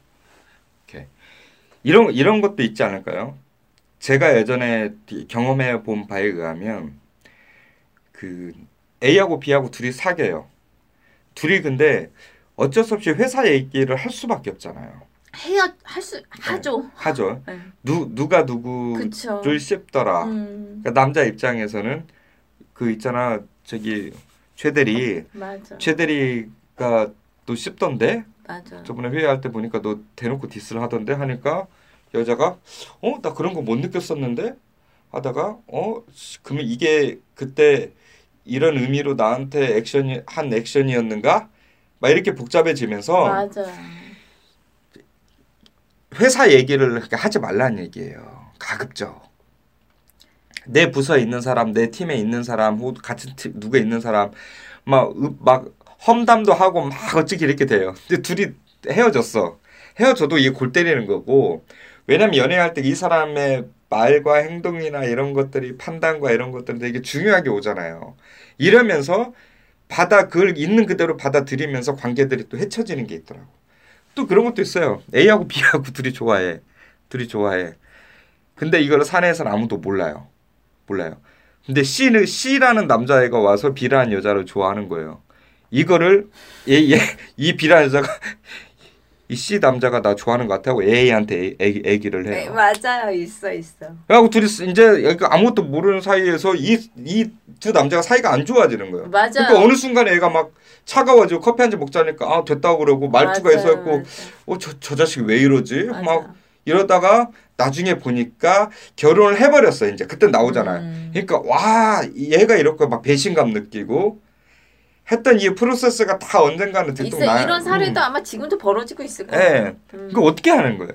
이런 이런 것도 있지 않을까요? 제가 예전에 경험해 본 바에 의하면 그 A하고 B하고 둘이 사귀어요. 둘이 근데 어쩔 수 없이 회사 얘기를 할 수밖에 없잖아요. 해야 할 수 하죠. 하죠. 네. 누 누가 누구를 그쵸. 씹더라. 음, 그러니까 남자 입장에서는 그 있잖아 저기 최대리 맞아. 최대리가 너 씹던데 맞아. 저번에 회의할 때 보니까 너 대놓고 디스를 하던데 하니까 여자가 어 나 그런 거 못 느꼈었는데 하다가 어 씨, 그러면 이게 그때 이런 의미로 나한테 액션이 한 액션이었는가 막 이렇게 복잡해지면서 맞아. 회사 얘기를 하지 말라는 얘기예요. 가급적. 내 부서에 있는 사람, 내 팀에 있는 사람, 혹 같은 팀 누가 있는 사람, 막, 으- 막 험담도 하고 막 어찌게 이렇게 돼요. 근데 둘이 헤어졌어. 헤어져도 이게 골 때리는 거고. 왜냐면 연애할 때 이 사람의 말과 행동이나 이런 것들이 판단과 이런 것들이 되게 중요하게 오잖아요. 이러면서 받아 그걸 있는 그대로 받아들이면서 관계들이 또 헤쳐지는 게 있더라고. 또 그런 것도 있어요. A하고 B하고 둘이 좋아해. 둘이 좋아해. 근데 이거를 사내에서는 아무도 몰라요. 몰라요. 근데 C는 C라는 남자애가 와서 B라는 여자를 좋아하는 거예요. 이거를 얘, 얘, 이 B라는 여자가 이 C 남자가 나 좋아하는 것 같다고 A한테 애, 애, 얘기를 네, 해요. 맞아요. 있어 있어. 그래갖고 둘이 이제 여기 아무것도 모르는 사이에서 이 이 두 남자가 사이가 안 좋아지는 거예요. 맞아요. 그러니까 어느 순간에 애가 막 차가워지고 커피 한 잔 먹자니까 아 됐다고 그러고 말투가 맞아요, 있었고 맞아요. 어저 저 자식 왜 이러지? 맞아. 막 이러다가 나중에 보니까 결혼을 해버렸어 이제 그때 나오잖아요. 음. 그러니까 와 얘가 이렇게 막 배신감 느끼고 했던 이 프로세스가 다 언젠가는 있어 들통 나. 이런 사례도 음. 아마 지금도 벌어지고 있을 거예요. 예. 음. 그거 어떻게 하는 거예요?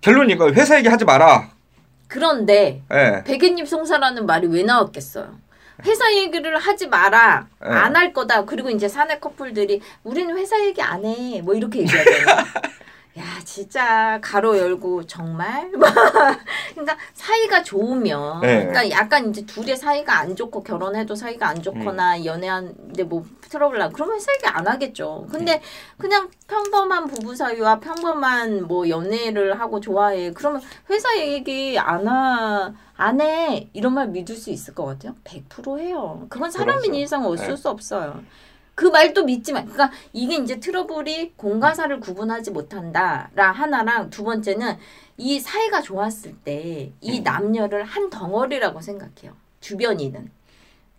결론이 이거 회사 얘기 하지 마라. 그런데 예. 백엔잎 송사라는 말이 왜 나왔겠어요? 회사 얘기를 하지 마라. 네. 안할 거다. 그리고 이제 사내 커플들이 우리는 회사 얘기 안 해. 뭐 이렇게 얘기하잖아요. 야, 진짜 가로 열고 정말 그러니까 사이가 좋으면 네. 그러니까 약간 이제 둘의 사이가 안 좋고 결혼해도 사이가 안 좋거나 음. 연애하는데 뭐 트러블 나 그러면 얘기 안 하겠죠. 음. 근데 그냥 평범한 부부 사이와 평범한 뭐 연애를 하고 좋아해. 그러면 회사 얘기 안 하, 안 해. 이런 말 믿을 수 있을 것 같아요. 100% 해요. 그건 사람인. 이상 어쩔 네. 수 없어요. 그 말도 믿지 마. 그러니까 이게 이제 트러블이 공과사를 구분하지 못한다라 하나랑 두 번째는 이 사이가 좋았을 때이 음. 남녀를 한 덩어리라고 생각해요. 주변인은.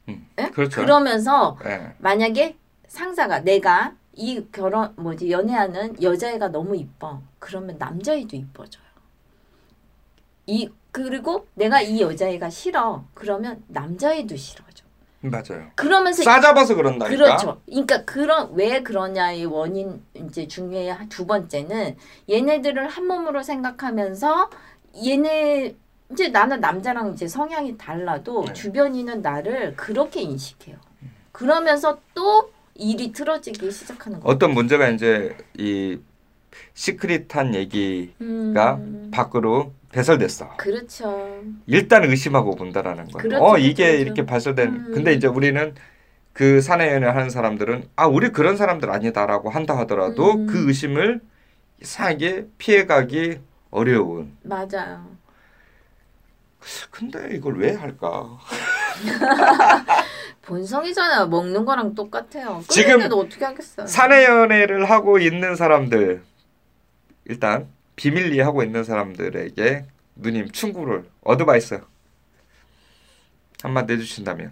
음. 예? 그렇죠. 그러면서 예. 만약에 상사가 내가 이 결혼 뭐지 연애하는 여자애가 너무 이뻐 그러면 남자애도 이뻐져요. 이 그리고 내가 이 여자애가 싫어 그러면 남자애도 싫어져. 맞아요. 그러면서 싸잡아서 그런다니까. 그렇죠. 그러니까 그런 왜 그러냐의 원인 이제 중에 두 번째는 얘네들을 한 몸으로 생각하면서 얘네 이제 나는 남자랑 이제 성향이 달라도 네. 주변인은 나를 그렇게 인식해요. 그러면서 또 일이 틀어지기 시작하는 거예요. 어떤 문제가 이제 이 시크릿한 얘기가 음, 밖으로 배설됐어. 그렇죠. 일단 의심하고 본다라는 거예요. 그렇죠, 어 이게 그렇죠. 이렇게 발설된. 음. 근데 이제 우리는 그 사내 연애 하는 사람들은 아 우리 그런 사람들 아니다라고 한다 하더라도 음. 그 의심을 이상하게 피해가기 어려운. 맞아요. 근데 이걸 왜 할까? 본성이잖아요. 먹는 거랑 똑같아요. 지금 어떻게 하겠어요? 사내 연애를 하고 있는 사람들 일단 비밀리 하고 있는 사람들에게 누님 충고를 어드바이스 한마디 해주신다면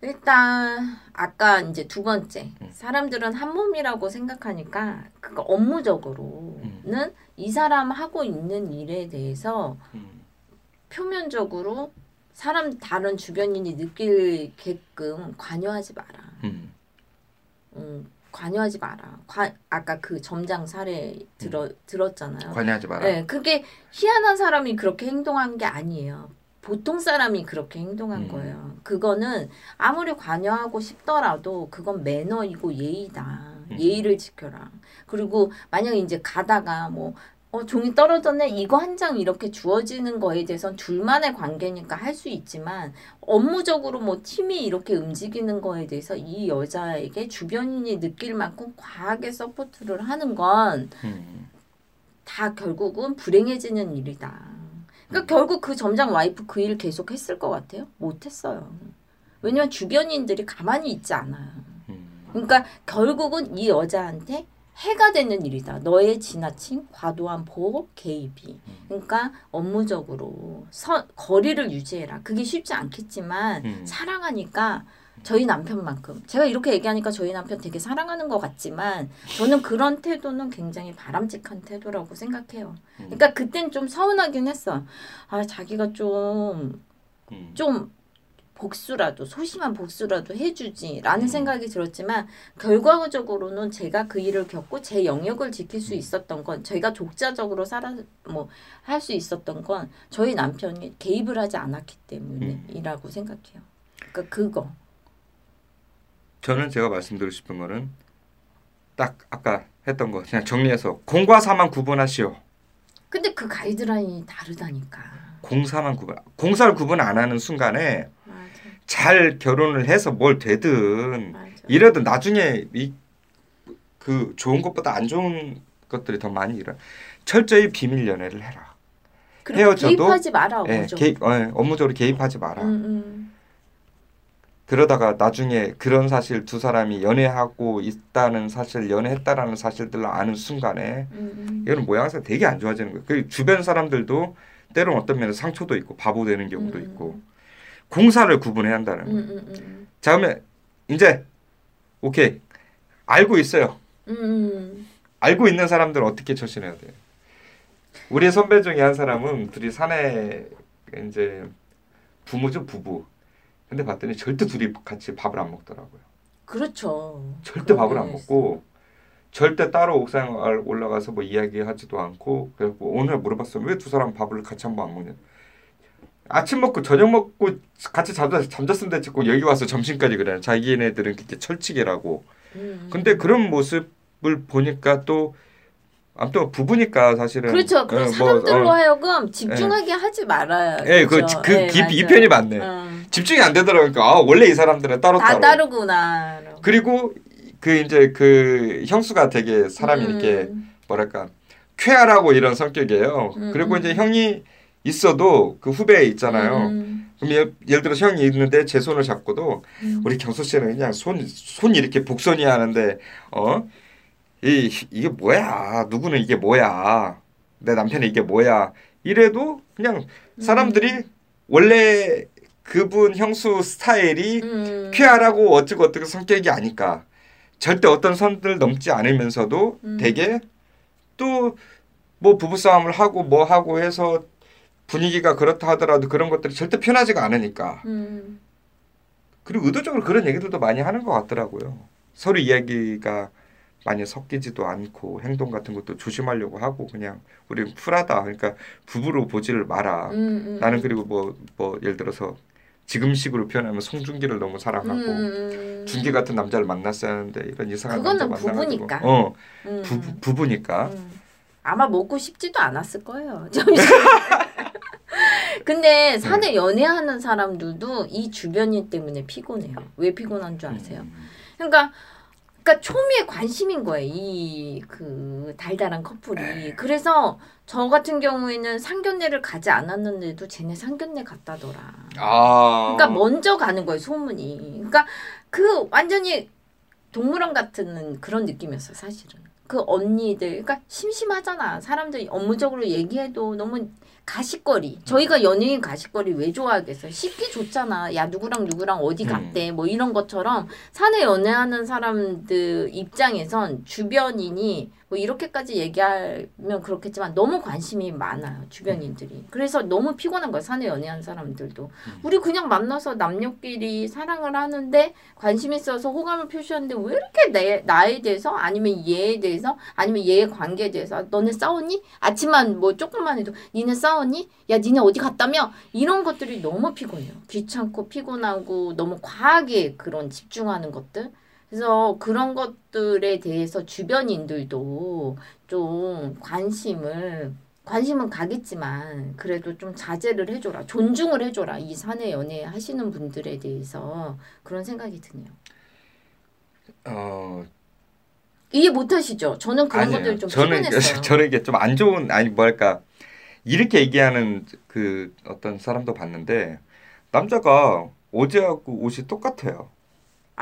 일단 아까 이제 두 번째 음. 사람들은 한 몸이라고 생각하니까 그거 업무적으로는 음. 이 사람 하고 있는 일에 대해서 음, 표면적으로 사람 다른 주변인이 느끼게끔 관여하지 마라. 음, 음, 관여하지 마라. 관, 아까 그 점장 사례 들어 들었잖아요. 관여하지 마라. 네, 그게 희한한 사람이 그렇게 행동한 게 아니에요. 보통 사람이 그렇게 행동한 음. 거예요. 그거는 아무리 관여하고 싶더라도 그건 매너이고 예의다. 음. 예의를 지켜라. 그리고 만약에 이제 가다가 뭐 어, 종이 떨어졌네. 이거 한 장 이렇게 주어지는 거에 대해서는 둘만의 관계니까 할 수 있지만 업무적으로 뭐 팀이 이렇게 움직이는 거에 대해서 이 여자에게 주변인이 느낄 만큼 과하게 서포트를 하는 건 음, 다 결국은 불행해지는 일이다. 그러니까 결국 그 점장 와이프 그 일 계속 했을 것 같아요? 못 했어요. 왜냐면 주변인들이 가만히 있지 않아요. 음, 그러니까 결국은 이 여자한테 해가 되는 일이다. 너의 지나친 과도한 보호, 개입이. 그러니까 업무적으로 선, 거리를 유지해라. 그게 쉽지 않겠지만 음. 사랑하니까 저희 남편만큼 제가 이렇게 얘기하니까 저희 남편 되게 사랑하는 것 같지만 저는 그런 태도는 굉장히 바람직한 태도라고 생각해요. 그러니까 그땐 좀 서운하긴 했어. 아 자기가 좀 음. 좀 복수라도 소심한 복수라도 해주지라는 음. 생각이 들었지만 결과적으로는 제가 그 일을 겪고 제 영역을 지킬 수 있었던 건 저희가 독자적으로 살아 뭐 할 수 있었던 건 저희 남편이 개입을 하지 않았기 때문이라고 생각해요. 그러니까 그거. 저는 제가 말씀드리고 싶은 거는 딱 아까 했던 거 그냥 정리해서 공과 사만 구분하시오. 근데 그 가이드라인이 다르다니까. 공사만 구분. 공사를 구분 안 하는 순간에. 잘 결혼을 해서 뭘 되든 맞아. 이래도 나중에 이 그 좋은 것보다 안 좋은 것들이 더 많이 일어. 철저히 비밀 연애를 해라. 헤어져도- 개입하지 마라. 예. 개입, 어, 업무적으로 개입하지 마라. 음, 음. 그러다가 나중에 그런 사실 두 사람이 연애하고 있다는 사실, 연애했다라는 사실들을 아는 순간에 음, 음. 이거는 모양새가 되게 안 좋아지는 거예요. 그 주변 사람들도 때론 어떤 면에 상처도 있고 바보 되는 경우도 음. 있고 공사를 구분해야 한다는 음, 거예요. 음, 음. 자 그러면 이제 오케이 알고 있어요. 음, 음. 알고 있는 사람들은 어떻게 처신해야 돼요? 우리 선배 중에 한 사람은 둘이 산에 이제 부모죠 부부. 근데 봤더니 절대 둘이 같이 밥을 안 먹더라고요. 그렇죠. 절대 밥을 안게 먹고 절대 따로 옥상 올라가서 뭐 이야기하지도 않고 그래고 오늘 물어봤어요. 왜 두 사람 밥을 같이 한 번 안 먹냐? 아침 먹고 저녁 먹고 같이 잠자, 잠잤으면 됐지 고 여기 와서 점심까지 그래. 자기네들은 그게 철칙이라고. 음. 근데 그런 모습을 보니까 또 아무튼 부부니까 사실은 그렇죠. 그 어, 뭐, 사람들로 어, 하여금 집중하게 하지 말아야. 예, 그, 그렇죠. 그, 예, 기, 이 맞아요. 편이 맞네. 어. 집중이 안 되더라고요. 그러니까 아, 원래 이 사람들은 따로 다 따로. 다르구나. 그리고 그 이제 그 형수가 되게 사람이 음. 이렇게 뭐랄까 쾌활하고 이런 성격이에요. 음, 그리고 음. 이제 형이 있어도 그 후배 있잖아요. 음, 그럼 예를, 예를 들어 형이 있는데 제 손을 잡고도 음. 우리 경수 씨는 그냥 손 손 이렇게 복선이 하는데 어? 이 이게 뭐야? 누구는 이게 뭐야? 내 남편이 이게 뭐야? 이래도 그냥 사람들이 원래 그분 형수 스타일이 음. 쾌활하고 어쩌고 어떻게 성격이 아니까 절대 어떤 선들 넘지 않으면서도 음. 되게 또 뭐 부부싸움을 하고 뭐 하고 해서 분위기가 그렇다 하더라도 그런 것들이 절대 편하지가 않으니까 음. 그리고 의도적으로 그런 얘기들도 많이 하는 것 같더라고요. 서로 이야기가 많이 섞이지도 않고 행동 같은 것도 조심하려고 하고 그냥 우리는 쿨하다. 그러니까 부부로 보지를 마라. 음, 음. 나는 그리고 뭐뭐 예를 들어서 지금식으로 표현하면 송중기를 너무 사랑하고 음. 중기 같은 남자를 만났어야 하는데 이런 이상한 남자 만나가지고 부부니까. 어 음. 부 부 부부니까 음. 아마 먹고 싶지도 않았을 거예요. 근데 산에 연애하는 사람들도 이 주변인 때문에 피곤해요. 왜 피곤한 줄 아세요? 음. 그러니까 그러니까 초미의 관심인 거예요. 이 그 달달한 커플이. 그래서 저 같은 경우에는 상견례를 가지 않았는데도 쟤네 상견례 갔다더라. 아 그러니까 먼저 가는 거예요 소문이. 그러니까 그 완전히 동물원 같은 그런 느낌이었어요 사실은. 그 언니들, 그러니까 심심하잖아. 사람들이 업무적으로 얘기해도 너무 가식거리. 저희가 연예인 가식거리 왜 좋아하겠어요? 쉽게 좋잖아. 야 누구랑 누구랑 어디 음. 갔대. 뭐 이런 것처럼 산에 연애하는 사람들 입장에선 주변인이 뭐 이렇게까지 얘기하면 그렇겠지만 너무 관심이 많아요 주변인들이. 그래서 너무 피곤한 거야 산에 연애하는 사람들도. 우리 그냥 만나서 남녀끼리 사랑을 하는데 관심 있어서 호감을 표시하는데 왜 이렇게 내, 나에 대해서 아니면 얘에 대해서 아니면 얘의 관계에 대해서 너네 싸웠니? 아침만 뭐 조금만 해도 니네 싸웠니? 야 니네 어디 갔다며? 이런 것들이 너무 피곤해요. 귀찮고 피곤하고 너무 과하게 그런 집중하는 것들. 그래서 그런 것들에 대해서 주변인들도 좀 관심을 관심은 가겠지만 그래도 좀 자제를 해줘라 존중을 해줘라 이 사내 연애 하시는 분들에 대해서 그런 생각이 드네요. 어 이해 못하시죠? 저는 그런 아니에요. 것들 좀 저는 피곤했어요. 저는 이게 좀 안 좋은 아니 뭐랄까 이렇게 얘기하는 그 어떤 사람도 봤는데 남자가 어제하고 옷이 똑같아요.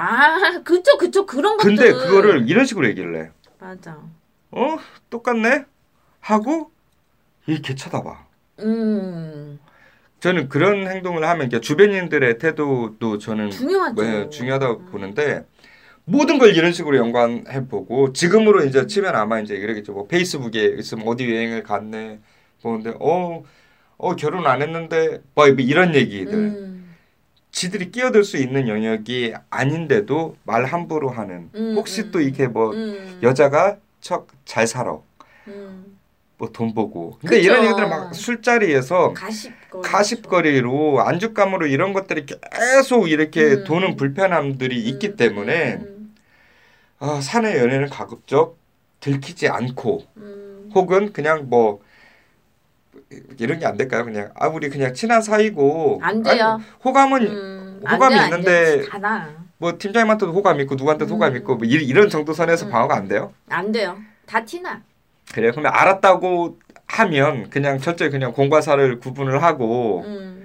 아 그쵸 그쵸 그런 것들. 근데 그거를 이런 식으로 얘기를 해. 맞아. 어 똑같네 하고 이렇게 쳐다봐. 음 저는 그런 행동을 하면 주변인들의 태도도 저는 중요하죠. 네, 중요하다고 보는데 모든 걸 이런 식으로 연관해 보고 지금으로 이제 치면 아마 이제 이러겠죠. 뭐 페이스북에 있으면 어디 여행을 갔네 보는데 어, 어 결혼 안 했는데 뭐 이런 얘기들. 음. 지들이 끼어들 수 있는 영역이 아닌데도 말 함부로 하는 음, 혹시 음. 또 이렇게 뭐 음. 여자가 척 잘 살아 음. 뭐돈 보고 근데 그쵸. 이런 얘기들 막 술자리에서 가십거리. 가십거리로 안주감으로 이런 것들이 계속 이렇게 음. 도는 불편함들이 있기 때문에 음. 아, 사내 연애는 가급적 들키지 않고 음. 혹은 그냥 뭐 이런 게 안 될까요? 그냥 아 우리 그냥 친한 사이고 안 돼요. 아니, 호감은 음. 호감이 안 돼, 안 있는데. 뭐 팀장님한테도 호감 있고 누구한테도 호감 음. 있고 뭐 이- 이런 정도 선에서 음. 방어가 안 돼요? 안 돼요. 다 티나. 그래요. 그러면 알았다고 하면 그냥 철저히 그냥 공과 사를 구분을 하고 음.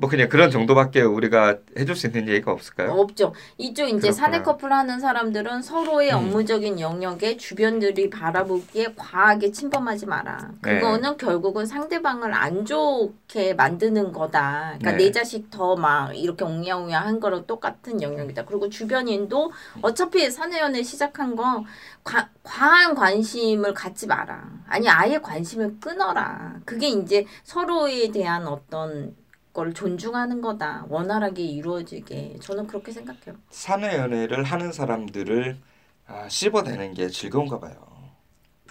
뭐 그냥 그런 정도밖에 우리가 해줄 수 있는 얘기가 없을까요? 없죠. 이쪽 이제. 사내 커플 하는 사람들은 서로의 음. 업무적인 영역에 주변들이 바라보기에 과하게 침범하지 마라. 네. 그거는 결국은 상대방을 안 좋게 만드는 거다. 그러니까 네. 내 자식 더 막 이렇게 옹야옹야 한 거랑 똑같은 영역이다. 그리고 주변인도 어차피 사내 연애 시작한 거 과, 과한 관심을 갖지 마라. 아니 아예 관심을 끊어라. 그게 이제 서로에 대한 어떤 걸 존중하는 거다. 원활하게 이루어지게. 저는 그렇게 생각해요. 사내 연애를 하는 사람들을 아, 씹어대는 게 즐거운가 봐요.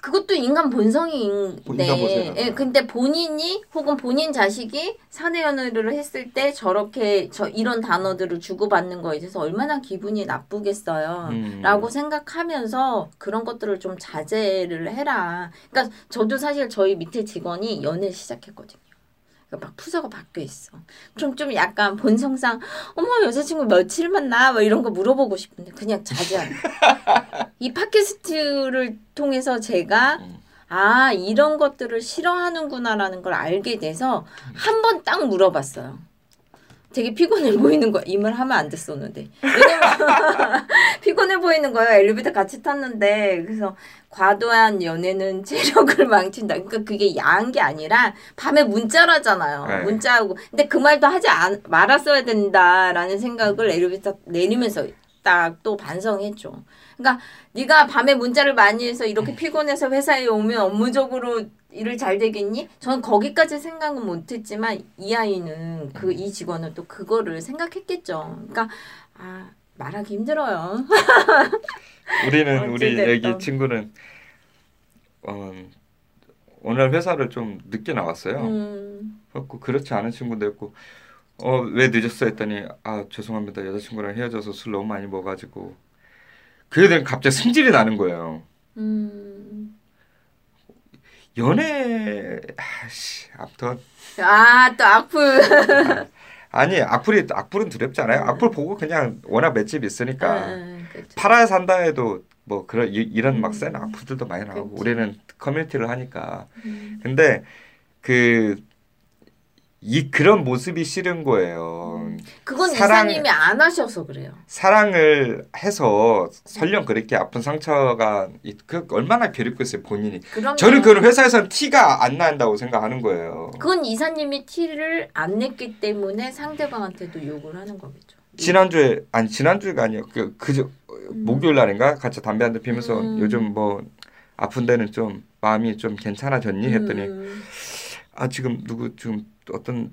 그것도 인간 본성인데, 뭐. 예, 근데 본인이 혹은 본인 자식이 사내 연애를 했을 때 저렇게 저 이런 단어들을 주고받는 거에 대해서 얼마나 기분이 나쁘겠어요. 음. 라고 생각하면서 그런 것들을 좀 자제를 해라. 그러니까 저도 사실 저희 밑에 직원이 연애 시작했거든요. 그러니까 막 푸서가 바뀌어 있어. 좀좀 약간 본성상 어머 여자친구 며칠 만나 뭐 이런 거 물어보고 싶은데 그냥 자제하는. 이 팟캐스트를 통해서 제가 음. 아 이런 것들을 싫어하는구나라는 걸 알게 돼서 한 번 딱 물어봤어요. 되게 피곤해 보이는 거야. 이 말 하면 안 됐었는데. 피곤해 보이는 거예요. 엘리베이터 같이 탔는데 그래서 과도한 연애는 체력을 망친다. 그러니까 그게 야한 게 아니라 밤에 문자를 하잖아요. 네. 문자하고. 근데 그 말도 하지 않, 말았어야 된다라는 생각을 엘리베이터 내리면서 딱 또 반성했죠. 그러니까 네가 밤에 문자를 많이 해서 이렇게 피곤해서 회사에 오면 업무적으로 일을 잘 되겠니? 전 거기까지 생각은 못했지만 이 아이는 그 이 직원은 또 그거를 생각했겠죠. 그러니까 아 말하기 힘들어요. 우리는 우리. 여기 친구는 어, 오늘 회사를 좀 늦게 나왔어요. 음, 그렇지 않은 친구도 있고 어왜 늦었어 했더니 아 죄송합니다 여자친구랑 헤어져서 술 너무 많이 먹어가지고 그 애들은 갑자기 승질이 나는 거예요. 음. 연애 아씨 아무튼 아또 악플. 아니 악플이 악플은 두렵지 않아요. 음. 악플 보고 그냥 워낙 맷집 있으니까 음, 그렇죠. 팔아야 산다 해도 뭐 그런 이, 이런 막 음. 센 악플들도 많이 나오고 그치. 우리는 커뮤니티를 하니까 음. 근데 그 이 그런 모습이 싫은 거예요. 음. 그건 사랑- 이사님이 안 하셔서 그래요. 사랑을 해서 설령 그렇게 아픈 상처가 이- 그 얼마나 괴롭겠어요 본인이. 그럼 저는 그런 회사에서는 티가 안 난다고 생각하는 거예요. 그건 이사님이 티를 안 냈기 때문에 상대방한테도 욕을 하는 거겠죠. 지난주에 아니 지난주가 아니요 그 그저 목요일 날인가 같이 담배 한 대 피면서 음. 요즘 뭐 아픈 데는 좀 마음이 좀 괜찮아졌니 했더니 음. 아 지금 누구 지금 어떤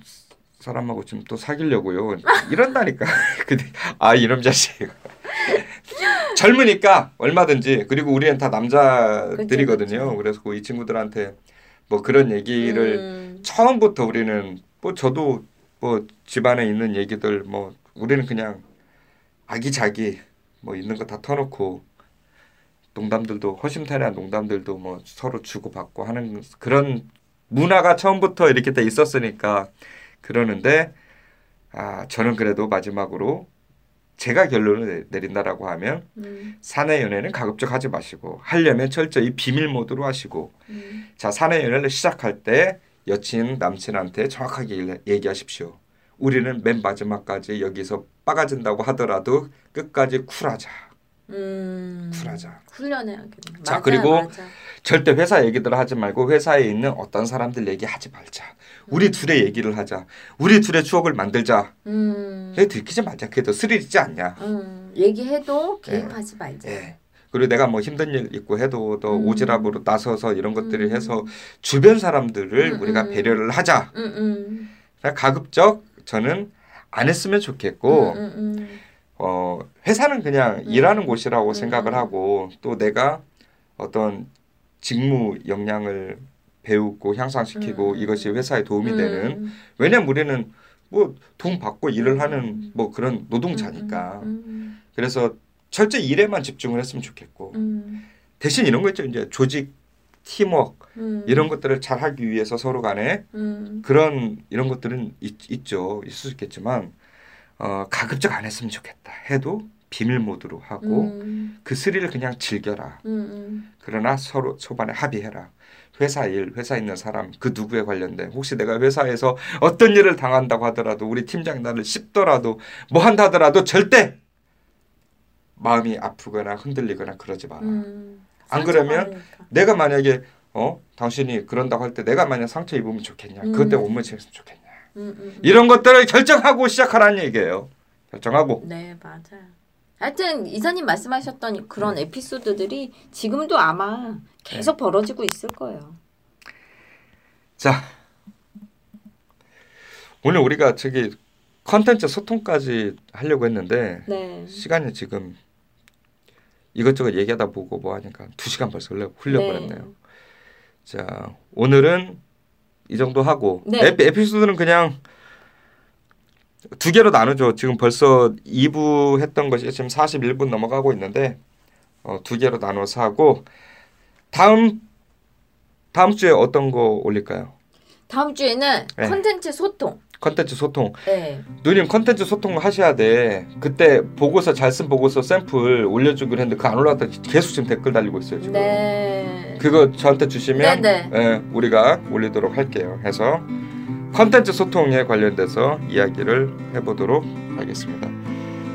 사람하고 지금 또 사귀려고요. 이런다니까. 근데 아 이놈 자식. 젊으니까 얼마든지 그리고 우리는 다 남자들이거든요. 그래서 이 친구들한테 뭐 그런 얘기를 음. 처음부터 우리는 뭐 저도 뭐 집안에 있는 얘기들 뭐 우리는 그냥 아기자기 뭐 있는 거 다 터놓고 농담들도 허심탄회한 농담들도 뭐 서로 주고받고 하는 그런 문화가 처음부터 이렇게 돼 있었으니까 그러는데 아 저는 그래도 마지막으로 제가 결론을 내- 내린다라고 하면 음. 사내 연애는 가급적 하지 마시고 하려면 철저히 비밀 모드로 하시고 음. 자, 사내 연애를 시작할 때 여친, 남친한테 정확하게 일- 얘기하십시오. 우리는 맨 마지막까지 여기서 빠가진다고 하더라도 끝까지 쿨하자. 음. 쿨하자. 훈련해야겠네. 자, 맞아요, 그리고 맞아. 절대 회사 얘기들 하지 말고 회사에 있는 어떤 사람들 얘기하지 말자. 우리 둘의 얘기를 하자. 우리 둘의 추억을 만들자. 음. 해 들키지 말자. 더 스릴 있지 않냐. 음. 얘기해도 개입하지 말자. 예. 그리고 내가 뭐 힘든 일 있고 해도 또 음. 오지랖으로 나서서 이런 것들을 음. 해서 주변 사람들을 음, 우리가 음. 배려를 하자. 음, 음. 그러니까 가급적 저는 안 했으면 좋겠고 음, 음, 어 회사는 그냥 음. 일하는 곳이라고 음, 생각을 음. 하고 또 내가 어떤 직무 역량을 배우고 향상시키고 음. 이것이 회사에 도움이 음. 되는 왜냐면 우리는 뭐 돈 받고 일을 하는 음. 뭐 그런 노동자니까 음, 그래서 철저히 일에만 집중을 했으면 좋겠고 음, 대신 이런 거 있죠 이제 조직 팀워크 음, 이런 것들을 잘 하기 위해서 서로 간에 음, 그런 이런 것들은 있, 있죠 있을 수 있겠지만 어 가급적 안 했으면 좋겠다 해도 비밀 모드로 하고 음, 그 스릴을 그냥 즐겨라 음, 그러나 서로 초반에 합의해라 회사 일 회사 있는 사람 그 누구에 관련된 혹시 내가 회사에서 어떤 일을 당한다고 하더라도 우리 팀장 나를 씹더라도 뭐 한다 하더라도 절대 마음이 아프거나 흔들리거나 그러지 마라 음. 안 그러면 상처받으니까. 내가 만약에 어 당신이 그런다고 할 때 내가 만약 상처 입으면 좋겠냐 그때 음. 좋겠냐 음, 음, 음. 이런 것들을 결정하고 시작하라는 얘기예요 결정하고 네 맞아요. 하여튼 이사님 말씀하셨던 그런 에피소드들이 지금도 아마 계속 벌어지고 있을 거예요. 자 오늘 우리가 저기 컨텐츠 소통까지 하려고 했는데 네. 시간이 지금 이것저것 얘기하다 보고 뭐 하니까 두 시간 벌써 흘려, 흘려버렸네요. 자 오늘은 이 정도 하고 네. 에피, 에피 소드는 그냥 두 개로 나누죠. 지금 벌써 2부 했던 것이 지금 41분 넘어가고 있는데 어, 두 개로 나눠서 하고 다음 다음 주에 어떤 거 올릴까요? 다음 주에는 네. 컨텐츠 소통. 컨텐츠 소통. 네. 누님 컨텐츠 소통 하셔야 돼. 그때 보고서 잘 쓴 보고서 샘플 올려주기로 했는데 그 안 올라왔다 계속 지금 댓글 달리고 있어요 지금. 네. 그거 저한테 주시면 네네. 예, 우리가 올리도록 할게요. 해서 컨텐츠 소통에 관련돼서 이야기를 해보도록 하겠습니다.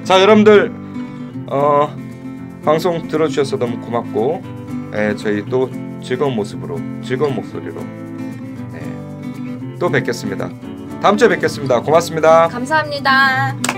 자 여러분들 어, 방송 들어주셔서 너무 고맙고 예, 저희 또 즐거운 모습으로 즐거운 목소리로 예, 또 뵙겠습니다. 다음 주에 뵙겠습니다. 고맙습니다. 감사합니다.